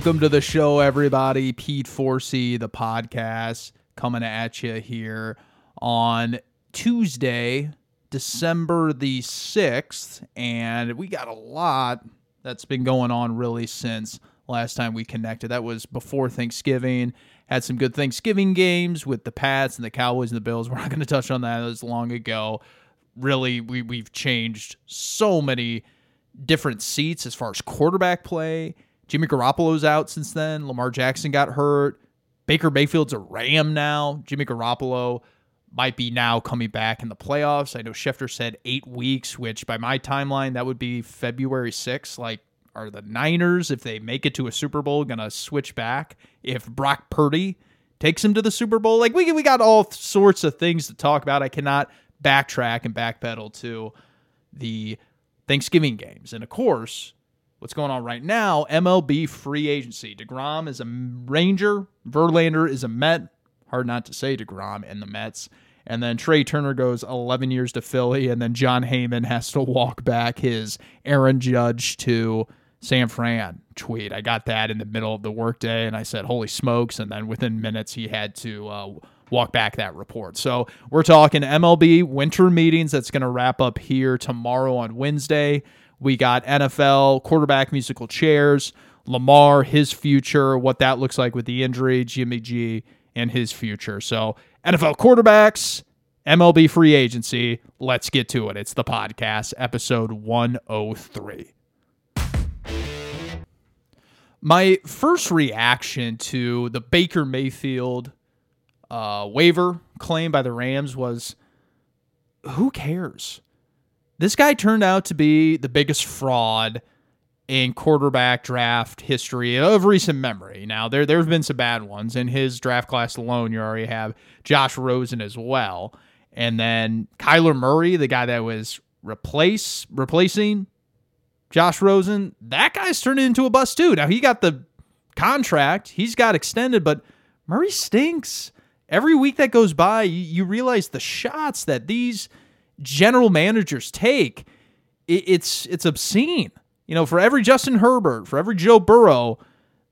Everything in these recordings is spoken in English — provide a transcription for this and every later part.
Welcome to the show, everybody. Pete Forsey, the podcast, coming at you here on Tuesday, December the 6th. And we got a lot that's been going on really since last time we connected. That was before Thanksgiving. Had some good Thanksgiving games with the Pats and the Cowboys and the Bills. We're not going to touch on that as long ago. Really, we, we've changed so many different seats as far as quarterback play. Jimmy Garoppolo's out since then. Lamar Jackson got hurt. Baker Mayfield's a Ram now. Jimmy Garoppolo might be now coming back in the playoffs. I know Schefter said eight weeks, which by my timeline, that would be February 6th. Like, are the Niners, if they make it to a Super Bowl, going to switch back? If Brock Purdy takes him to the Super Bowl? Like, we, we got all sorts of things to talk about. I cannot backtrack and backpedal to the Thanksgiving games. And of course, what's going on right now, MLB free agency. DeGrom is a Ranger, Verlander is a Met. Hard not to say DeGrom and the Mets. And then Trea Turner goes 11 years to Philly, and then Jon Heyman has to walk back his Aaron Judge to San Fran tweet. I got that in the middle of the workday, and I said, "Holy smokes!" And then within minutes, he had to uh, walk back that report. So we're talking MLB winter meetings. That's going to wrap up here tomorrow on Wednesday. We got NFL quarterback musical chairs, Lamar, his future, what that looks like with the injury, Jimmy G, and his future. So, NFL quarterbacks, MLB free agency. Let's get to it. It's the podcast, episode 103. My first reaction to the Baker Mayfield uh, waiver claim by the Rams was who cares? This guy turned out to be the biggest fraud in quarterback draft history of recent memory. Now there there have been some bad ones in his draft class alone. You already have Josh Rosen as well, and then Kyler Murray, the guy that was replace replacing Josh Rosen. That guy's turned into a bust too. Now he got the contract, he's got extended, but Murray stinks. Every week that goes by, you, you realize the shots that these general managers take, it, it's it's obscene. You know, for every Justin Herbert, for every Joe Burrow,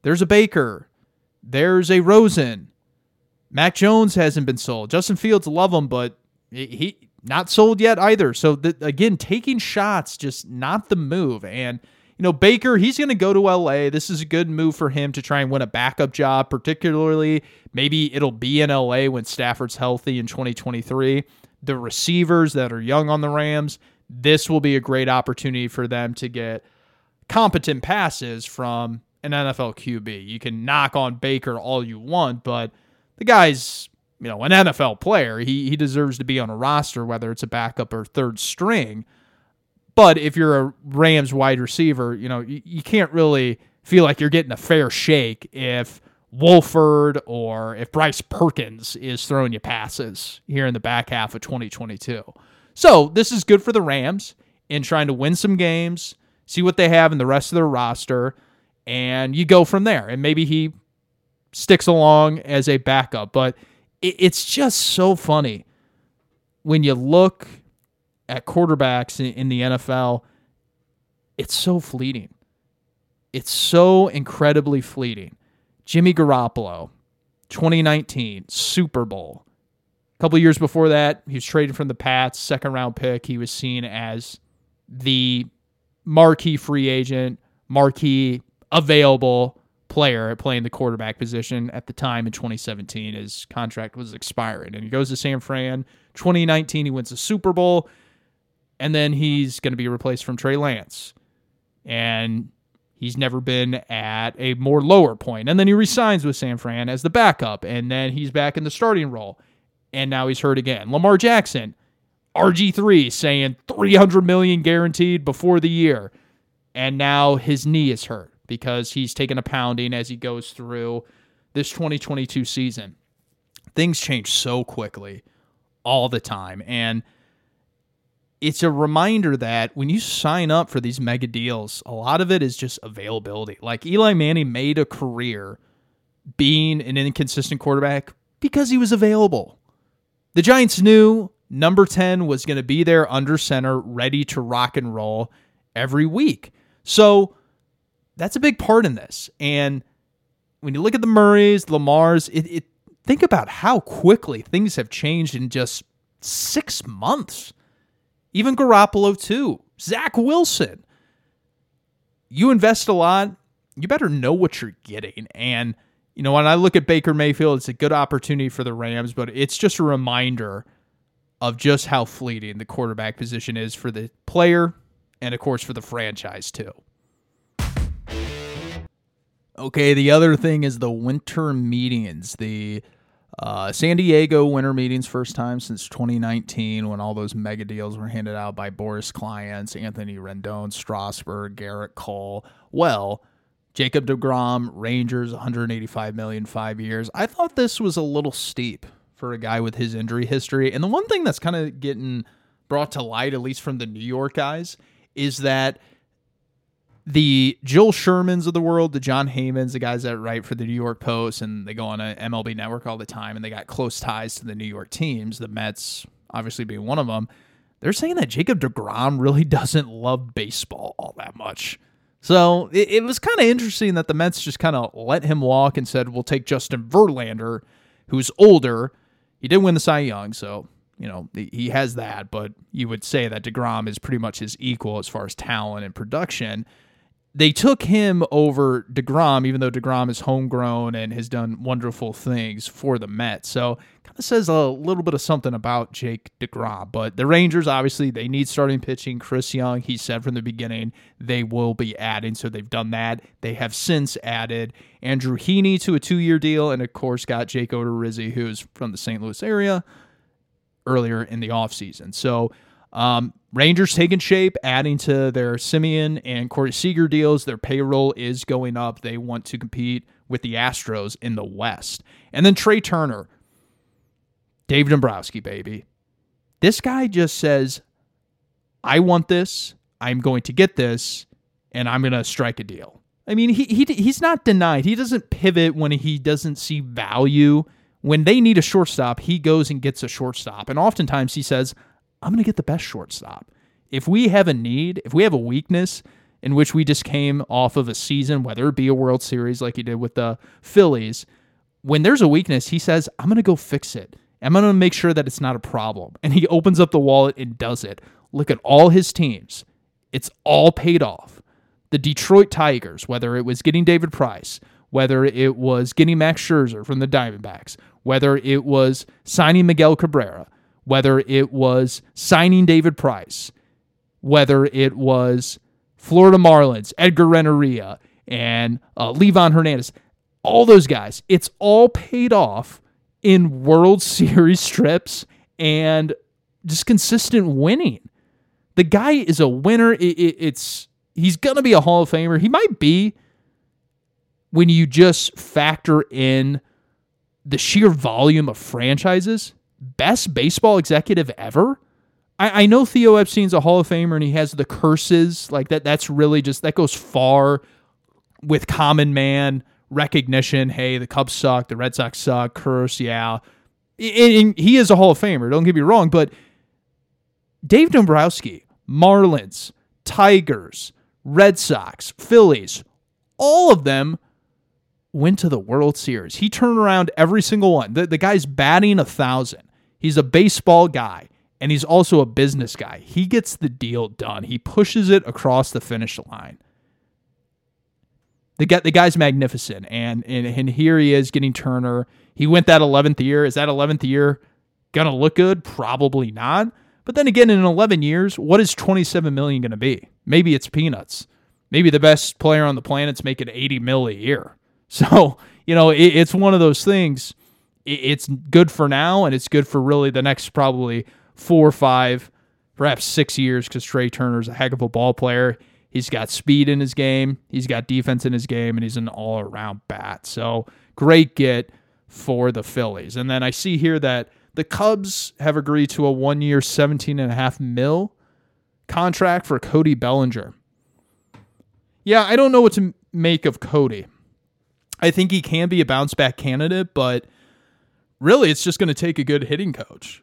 there's a Baker, there's a Rosen. Mac Jones hasn't been sold. Justin Fields love him, but he not sold yet either. So the, again, taking shots just not the move. And you know, Baker, he's going to go to LA. This is a good move for him to try and win a backup job, particularly maybe it'll be in LA when Stafford's healthy in 2023 the receivers that are young on the Rams, this will be a great opportunity for them to get competent passes from an NFL QB. You can knock on Baker all you want, but the guy's, you know, an NFL player. He he deserves to be on a roster, whether it's a backup or third string. But if you're a Rams wide receiver, you know, you, you can't really feel like you're getting a fair shake if Wolford or if Bryce Perkins is throwing you passes here in the back half of 2022. So this is good for the Rams in trying to win some games, see what they have in the rest of their roster, and you go from there. And maybe he sticks along as a backup, but it's just so funny when you look at quarterbacks in the NFL. It's so fleeting. It's so incredibly fleeting. Jimmy Garoppolo, 2019 Super Bowl. A couple years before that, he was traded from the Pats, second round pick. He was seen as the marquee free agent, marquee available player at playing the quarterback position at the time in 2017. His contract was expiring, and he goes to San Fran. 2019, he wins the Super Bowl, and then he's going to be replaced from Trey Lance. And He's never been at a more lower point. And then he resigns with San Fran as the backup, and then he's back in the starting role. And now he's hurt again. Lamar Jackson, RG3 saying 300 million guaranteed before the year. And now his knee is hurt because he's taken a pounding as he goes through this 2022 season. Things change so quickly all the time. And it's a reminder that when you sign up for these mega deals, a lot of it is just availability. Like Eli Manning made a career being an inconsistent quarterback because he was available. The Giants knew number 10 was going to be there under center, ready to rock and roll every week. So that's a big part in this. And when you look at the Murrays, Lamars, it, it think about how quickly things have changed in just six months. Even Garoppolo too. Zach Wilson. You invest a lot, you better know what you're getting. And you know, when I look at Baker Mayfield, it's a good opportunity for the Rams, but it's just a reminder of just how fleeting the quarterback position is for the player and, of course, for the franchise, too. Okay, the other thing is the winter meetings. The uh, San Diego winter meetings, first time since 2019 when all those mega deals were handed out by Boras clients, Anthony Rendon, Strasburg, Gerrit Cole. Well, Jacob DeGrom, Rangers, 185 million, five years. I thought this was a little steep for a guy with his injury history. And the one thing that's kind of getting brought to light, at least from the New York guys, is that the Joel Shermans of the world, the Jon Heymans, the guys that write for the New York Post, and they go on a MLB network all the time, and they got close ties to the New York teams, the Mets obviously being one of them. They're saying that Jacob DeGrom really doesn't love baseball all that much. So it, it was kind of interesting that the Mets just kind of let him walk and said, we'll take Justin Verlander, who's older. He did win the Cy Young, so you know, he has that, but you would say that DeGrom is pretty much his equal as far as talent and production they took him over DeGrom, even though DeGrom is homegrown and has done wonderful things for the Mets. So kind of says a little bit of something about Jake DeGrom. But the Rangers, obviously, they need starting pitching. Chris Young, he said from the beginning, they will be adding. So they've done that. They have since added Andrew Heaney to a two year deal, and of course got Jake Odorizzi, who's from the St. Louis area, earlier in the offseason. So um, Rangers taking shape, adding to their Semien and Corey Seager deals. Their payroll is going up. They want to compete with the Astros in the West. And then Trea Turner, Dave Dombrowski, baby. This guy just says, I want this. I'm going to get this, and I'm going to strike a deal. I mean, he, he he's not denied. He doesn't pivot when he doesn't see value. When they need a shortstop, he goes and gets a shortstop. And oftentimes he says, I'm going to get the best shortstop. If we have a need, if we have a weakness in which we just came off of a season, whether it be a World Series like he did with the Phillies, when there's a weakness, he says, I'm going to go fix it. I'm going to make sure that it's not a problem. And he opens up the wallet and does it. Look at all his teams. It's all paid off. The Detroit Tigers, whether it was getting David Price, whether it was getting Max Scherzer from the Diamondbacks, whether it was signing Miguel Cabrera, whether it was signing David Price, whether it was Florida Marlins, Edgar Renteria, and uh, Livan Hernandez, all those guys, it's all paid off in World Series strips and just consistent winning. The guy is a winner. It, it, it's he's gonna be a Hall of Famer. He might be when you just factor in the sheer volume of franchises best baseball executive ever. I, I know Theo Epstein's a Hall of Famer and he has the curses like that. That's really just that goes far with common man recognition. Hey, the Cubs suck, the Red Sox suck, curse, yeah. And, and he is a Hall of Famer. Don't get me wrong, but Dave Dombrowski, Marlins, Tigers, Red Sox, Phillies, all of them went to the World Series. He turned around every single one. The, the guy's batting a thousand. He's a baseball guy and he's also a business guy. He gets the deal done. He pushes it across the finish line. The guy, the guy's magnificent, and, and and here he is getting Turner. He went that eleventh year. Is that eleventh year gonna look good? Probably not. But then again, in 11 years, what is 27 million going to be? Maybe it's peanuts. Maybe the best player on the planet's making 80 mil a year. So you know, it, it's one of those things it's good for now and it's good for really the next probably four or five, perhaps six years because Trea Turner's a heck of a ball player. He's got speed in his game, he's got defense in his game, and he's an all around bat. So great get for the Phillies. And then I see here that the Cubs have agreed to a one year, $17.5 mil contract for Cody Bellinger. Yeah, I don't know what to make of Cody. I think he can be a bounce back candidate, but really it's just going to take a good hitting coach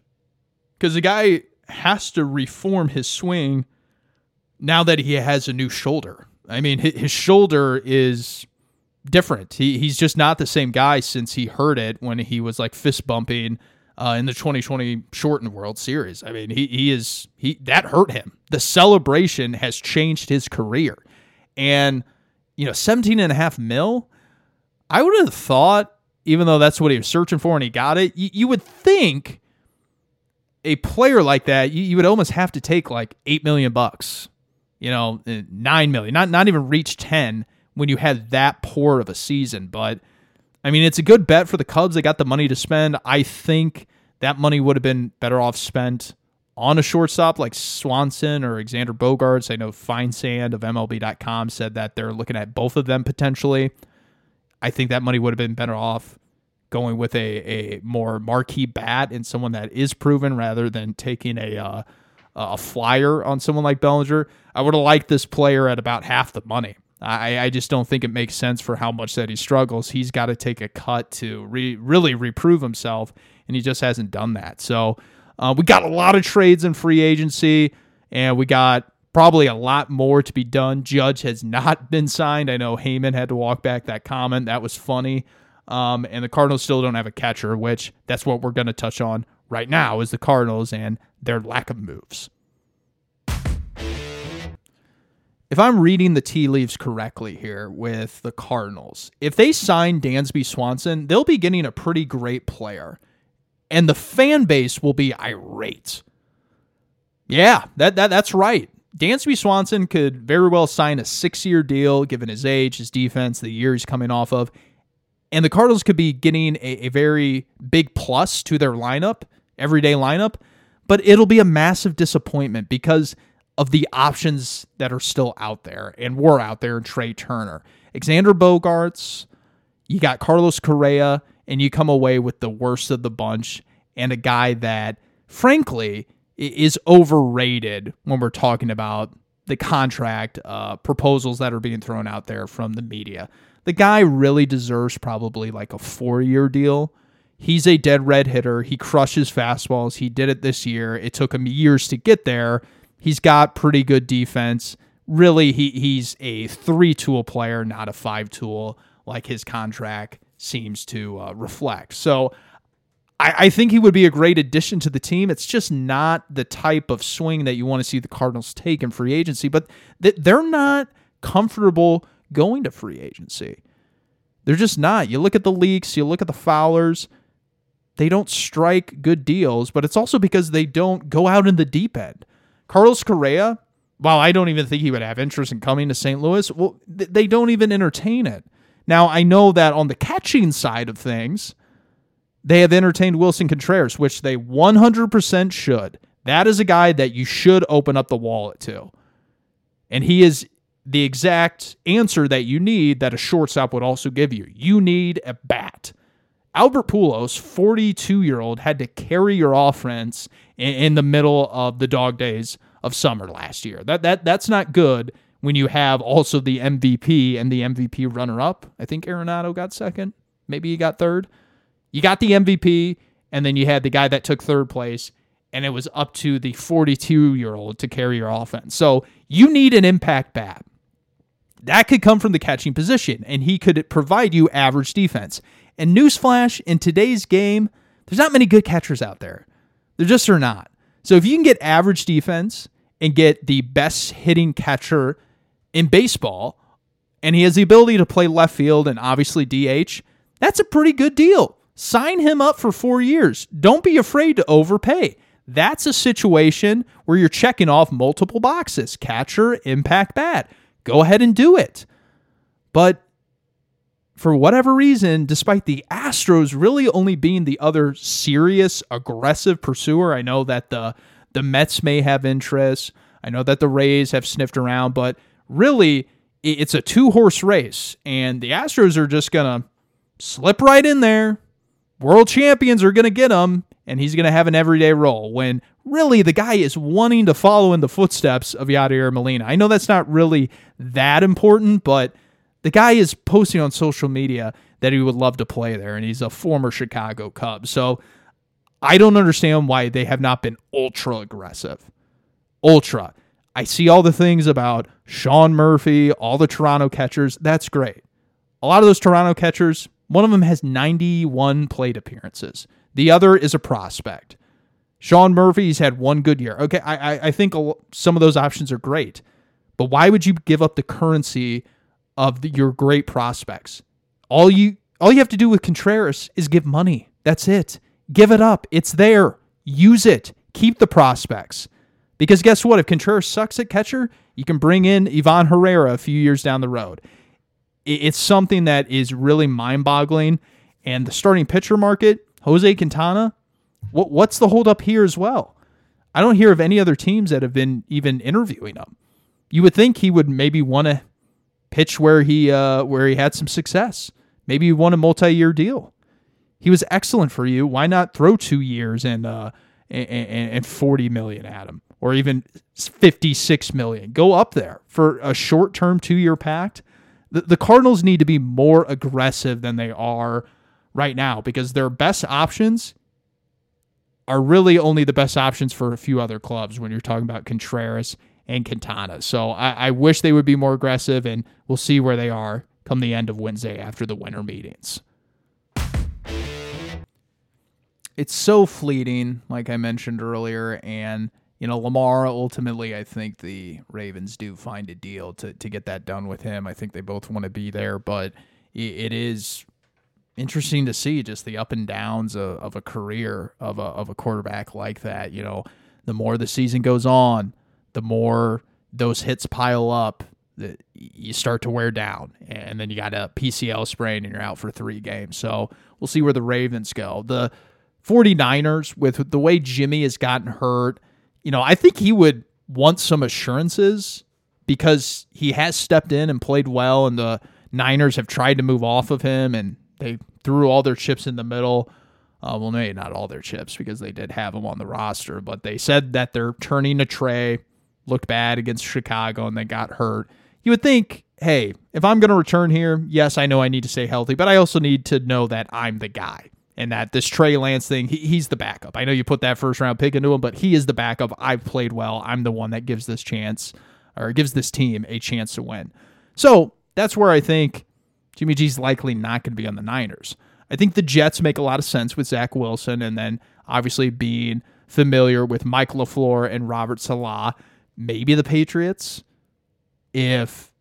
because the guy has to reform his swing now that he has a new shoulder. I mean, his shoulder is different. He he's just not the same guy since he hurt it when he was like fist bumping uh, in the 2020 shortened World Series. I mean, he he is he that hurt him. The celebration has changed his career. And you know, 17 and a half mil, I would have thought even though that's what he was searching for and he got it, you, you would think a player like that, you, you would almost have to take like 8 million bucks. You know, uh, 9 million, not not even reach 10 when you had that poor of a season, but I mean, it's a good bet for the Cubs. They got the money to spend. I think that money would have been better off spent on a shortstop like Swanson or Xander Bogaerts. I know Feinsand of MLB.com said that they're looking at both of them potentially. I think that money would have been better off going with a, a more marquee bat and someone that is proven rather than taking a uh, a flyer on someone like Bellinger. I would have liked this player at about half the money. I, I just don't think it makes sense for how much that he struggles. He's got to take a cut to re, really reprove himself, and he just hasn't done that. So uh, we got a lot of trades in free agency, and we got probably a lot more to be done. Judge has not been signed. I know Heyman had to walk back that comment. That was funny. Um, and the Cardinals still don't have a catcher, which that's what we're going to touch on right now is the Cardinals and their lack of moves if I'm reading the tea leaves correctly here with the Cardinals, if they sign Dansby Swanson, they'll be getting a pretty great player. And the fan base will be irate. Yeah, that, that that's right. Dansby Swanson could very well sign a six year deal given his age, his defense, the year he's coming off of. And the Cardinals could be getting a, a very big plus to their lineup, everyday lineup, but it'll be a massive disappointment because of the options that are still out there and were out there in Trea Turner. Xander Bogaerts, you got Carlos Correa, and you come away with the worst of the bunch and a guy that, frankly, is overrated when we're talking about the contract uh, proposals that are being thrown out there from the media. The guy really deserves probably like a four year deal. He's a dead red hitter. He crushes fastballs. He did it this year. It took him years to get there He's got pretty good defense. Really, he he's a three tool player, not a five tool, like his contract seems to uh, reflect. So I, I, think he would be a great addition to the team. It's just not the type of swing that you want to see the Cardinals take in free agency, but th- they're not comfortable going to free agency. They're just not. You look at the Leakes, you look at the Fowlers, they don't strike good deals, but it's also because they don't go out in the deep end. Carlos Correa, while I don't even think he would have interest in coming to St. Louis, well, they don't even entertain it. Now, I know that on the catching side of things, they have entertained Willson Contreras, which they 100% should. That is a guy that you should open up the wallet to. And he is the exact answer that you need that a shortstop would also give you. You need a bat. Albert Pujols, 42 year old, had to carry your offense in, in, the middle of the dog days of summer last year. That that that's not good when you have also the MVP and the MVP runner up. I think Arenado got second, maybe he got third. You got the MVP, and then you had the guy that took third place, and it was up to the 42 year old to carry your offense. So you need an impact bat. That could come from the catching position, and he could provide you average defense. And newsflash, in today's game, there's not many good catchers out there. There just are not. So if you can get average defense and get the best hitting catcher in baseball, and he has the ability to play left field and obviously DH, that's a pretty good deal. Sign him up for four years. Don't be afraid to overpay. That's a situation where you're checking off multiple boxes catcher, impact, bat. Go ahead and do it. But for whatever reason, despite the Astros really only being the other serious, aggressive pursuer, I know that the the Mets may have interest. I know that the Rays have sniffed around, but really, it's a two horse race, and the Astros are just gonna slip right in there. World champions are gonna get him, and he's gonna have an everyday role. When really the guy is wanting to follow in the footsteps of Yadier Molina. I know that's not really that important, but the guy is posting on social media that he would love to play there, and he's a former Chicago Cub. So I don't understand why they have not been ultra aggressive. Ultra. I see all the things about Sean Murphy, all the Toronto catchers. That's great. a lot of those Toronto catchers, one of them has 91 plate appearances. The other is a prospect. Sean Murphy's had one good year. Okay, I, I, think some of those options are great, but why would you give up the currency of the, your great prospects? All you all you have to do with Contreras is give money. That's it. Give it up. It's there. Use it. Keep the prospects. Because guess what? If Contreras sucks at catcher, you can bring in Ivan Herrera a few years down the road. It's something that is really mind boggling. And the starting pitcher market, Jose Quintana, what, what's the holdup here as well? I don't hear of any other teams that have been even interviewing him. You would think he would maybe want to pitch where he uh, where he had some success. Maybe you want a multi-year deal. He was excellent for you. Why not throw two years and uh, and, and forty million at him, or even fifty-six million? Go up there for a short-term two-year pact. The, the Cardinals need to be more aggressive than they are right now because their best options are really only the best options for a few other clubs when you're talking about Contreras and Quintana. So I, I wish they would be more aggressive, and we'll see where they are come the end of Wednesday after the winter meetings. It's so fleeting, like I mentioned earlier, and you know Lamar. Ultimately, I think the Ravens do find a deal to to get that done with him. I think they both want to be there, but it is interesting to see just the up and downs of, of a career of a of a quarterback like that. You know, the more the season goes on, the more those hits pile up that you start to wear down and then you got a PCL sprain and you're out for 3 games. So, we'll see where the Ravens go. The 49ers with the way Jimmy has gotten hurt, you know, I think he would want some assurances because he has stepped in and played well and the Niners have tried to move off of him and they threw all their chips in the middle. Uh, well, maybe not all their chips because they did have him on the roster, but they said that they're turning a tray, Looked bad against Chicago and they got hurt you would think, hey, if I'm going to return here, yes, I know I need to stay healthy, but I also need to know that I'm the guy and that this Trey Lance thing, he, he's the backup. I know you put that first round pick into him, but he is the backup. I've played well. I'm the one that gives this chance or gives this team a chance to win. So that's where I think Jimmy G's likely not going to be on the Niners. I think the Jets make a lot of sense with Zach Wilson and then obviously being familiar with Mike LaFleur and Robert Saleh. Maybe the Patriots if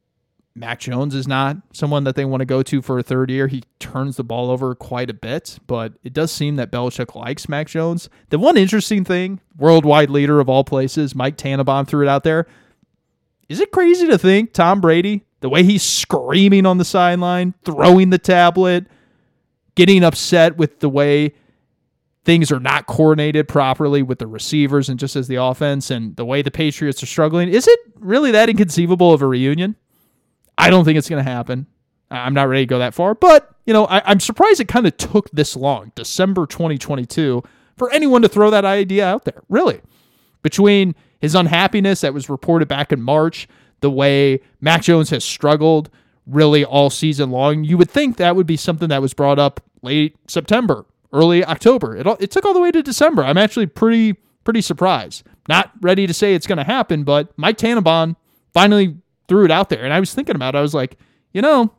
Mac Jones is not someone that they want to go to for a third year. He turns the ball over quite a bit, but it does seem that Belichick likes Mac Jones. The one interesting thing, worldwide leader of all places, Mike Tannenbaum threw it out there. Is it crazy to think Tom Brady, the way he's screaming on the sideline, throwing the tablet, getting upset with the way things are not coordinated properly with the receivers and just as the offense and the way the Patriots are struggling. Is it really that inconceivable of a reunion? I don't think it's going to happen. I'm not ready to go that far, but you know, I, am surprised it kind of took this long, December 2022, for anyone to throw that idea out there. Really, between his unhappiness that was reported back in March, the way Mac Jones has struggled really all season long, you would think that would be something that was brought up late September, early October. It, it took all the way to December. I'm actually pretty pretty surprised. Not ready to say it's going to happen, but Mike Tannenbaum finally threw it out there. And I was thinking about it. I was like, you know,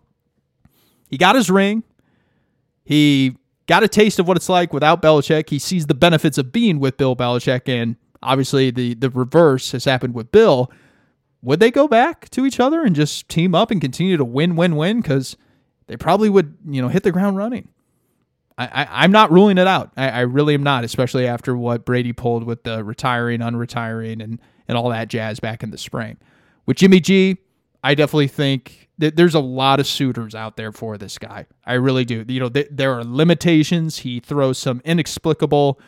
he got his ring. He got a taste of what it's like without Belichick. He sees the benefits of being with Bill Belichick. And obviously, the, the reverse has happened with Bill. Would they go back to each other and just team up and continue to win, win, win? Because they probably would, you know, hit the ground running. I, am not ruling it out. I, I, really am not, especially after what Brady pulled with the retiring, unretiring, and and all that jazz back in the spring. With Jimmy G, I definitely think that there's a lot of suitors out there for this guy. I really do. You know, th- there are limitations. He throws some inexplicable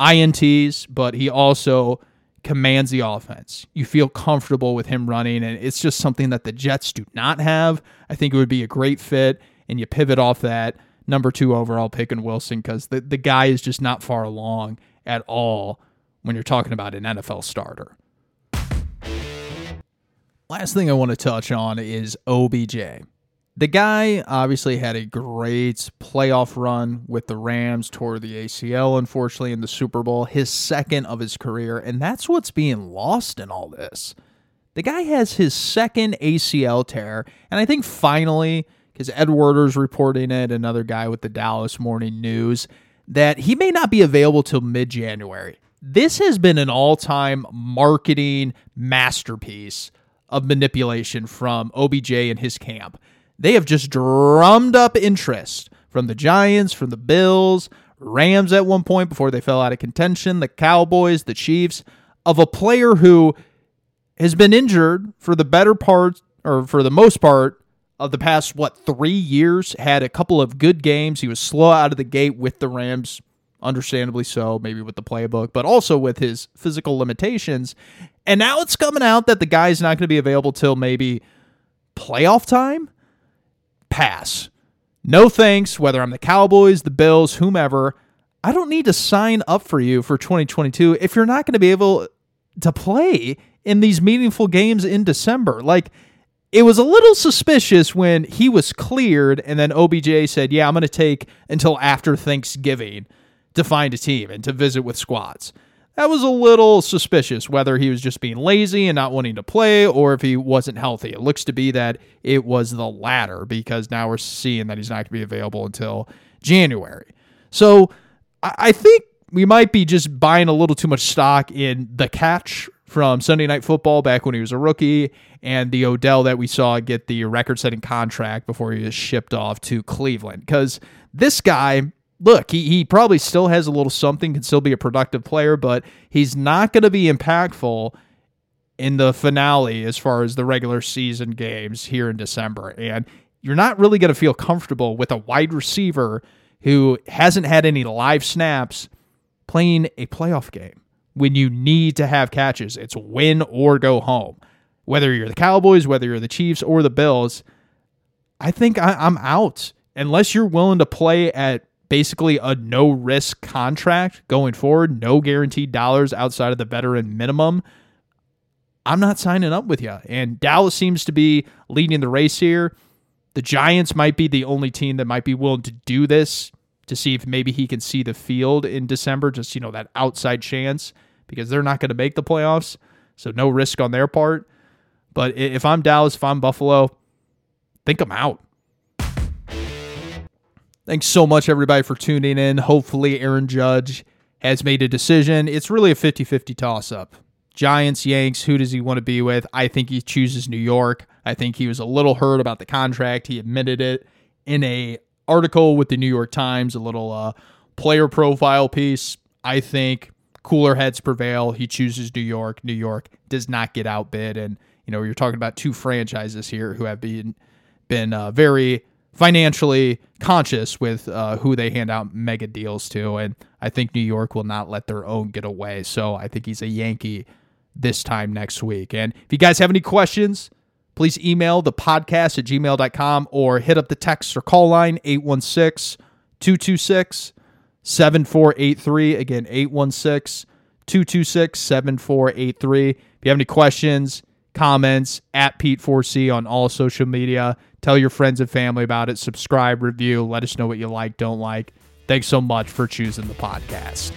ints, but he also commands the offense. You feel comfortable with him running, and it's just something that the Jets do not have. I think it would be a great fit, and you pivot off that number two overall pick in Wilson because the, the guy is just not far along at all when you're talking about an NFL starter. Last thing I want to touch on is OBJ. The guy obviously had a great playoff run with the Rams, tore the ACL, unfortunately, in the Super Bowl, his second of his career, and that's what's being lost in all this. The guy has his second ACL tear, and I think finally because Ed Werder's reporting it, another guy with the Dallas Morning News, that he may not be available till mid January. This has been an all time marketing masterpiece of manipulation from OBJ and his camp. They have just drummed up interest from the Giants, from the Bills, Rams at one point before they fell out of contention, the Cowboys, the Chiefs, of a player who has been injured for the better part or for the most part of the past what three years had a couple of good games he was slow out of the gate with the rams understandably so maybe with the playbook but also with his physical limitations. And now it's coming out that the guy's not going to be available till maybe playoff time? Pass. No thanks whether i'm the cowboys the bills whomever. I don't need to sign up for you for 2022 if you're not going to be able to play in these meaningful games in december. Like it was a little suspicious when he was cleared and then OBJ said, Yeah, I'm going to take until after Thanksgiving to find a team and to visit with squads. That was a little suspicious whether he was just being lazy and not wanting to play or if he wasn't healthy. It looks to be that it was the latter because now we're seeing that he's not going to be available until January. So I think we might be just buying a little too much stock in the catch from Sunday Night Football back when he was a rookie, and the Odell that we saw get the record setting contract before he was shipped off to Cleveland. Because this guy, look, he, he probably still has a little something, can still be a productive player, but he's not going to be impactful in the finale as far as the regular season games here in December. And you're not really going to feel comfortable with a wide receiver who hasn't had any live snaps playing a playoff game when you need to have catches. It's win or go home. Whether you're the Cowboys, whether you're the Chiefs or the Bills, I think I, I'm out unless you're willing to play at basically a no risk contract going forward, no guaranteed dollars outside of the veteran minimum. I'm not signing up with you. And Dallas seems to be leading the race here. The Giants might be the only team that might be willing to do this to see if maybe he can see the field in December, just, you know, that outside chance because they're not going to make the playoffs. So no risk on their part. But if I'm Dallas, if I'm Buffalo, think I'm out. Thanks so much, everybody, for tuning in. Hopefully, Aaron Judge has made a decision. It's really a 50 50 toss up. Giants, Yanks, who does he want to be with? I think he chooses New York. I think he was a little hurt about the contract. He admitted it in a article with the New York Times, a little uh, player profile piece. I think cooler heads prevail. He chooses New York. New York does not get outbid, and you know you're talking about two franchises here who have been been uh, very financially conscious with uh, who they hand out mega deals to, and I think New York will not let their own get away. So I think he's a Yankee this time next week. And if you guys have any questions, please email the podcast at gmail.com or hit up the text or call line 816 226 7483. Again, 816 226 7483. If you have any questions, comments, at Pete4C on all social media. Tell your friends and family about it. Subscribe, review, let us know what you like, don't like. Thanks so much for choosing the podcast.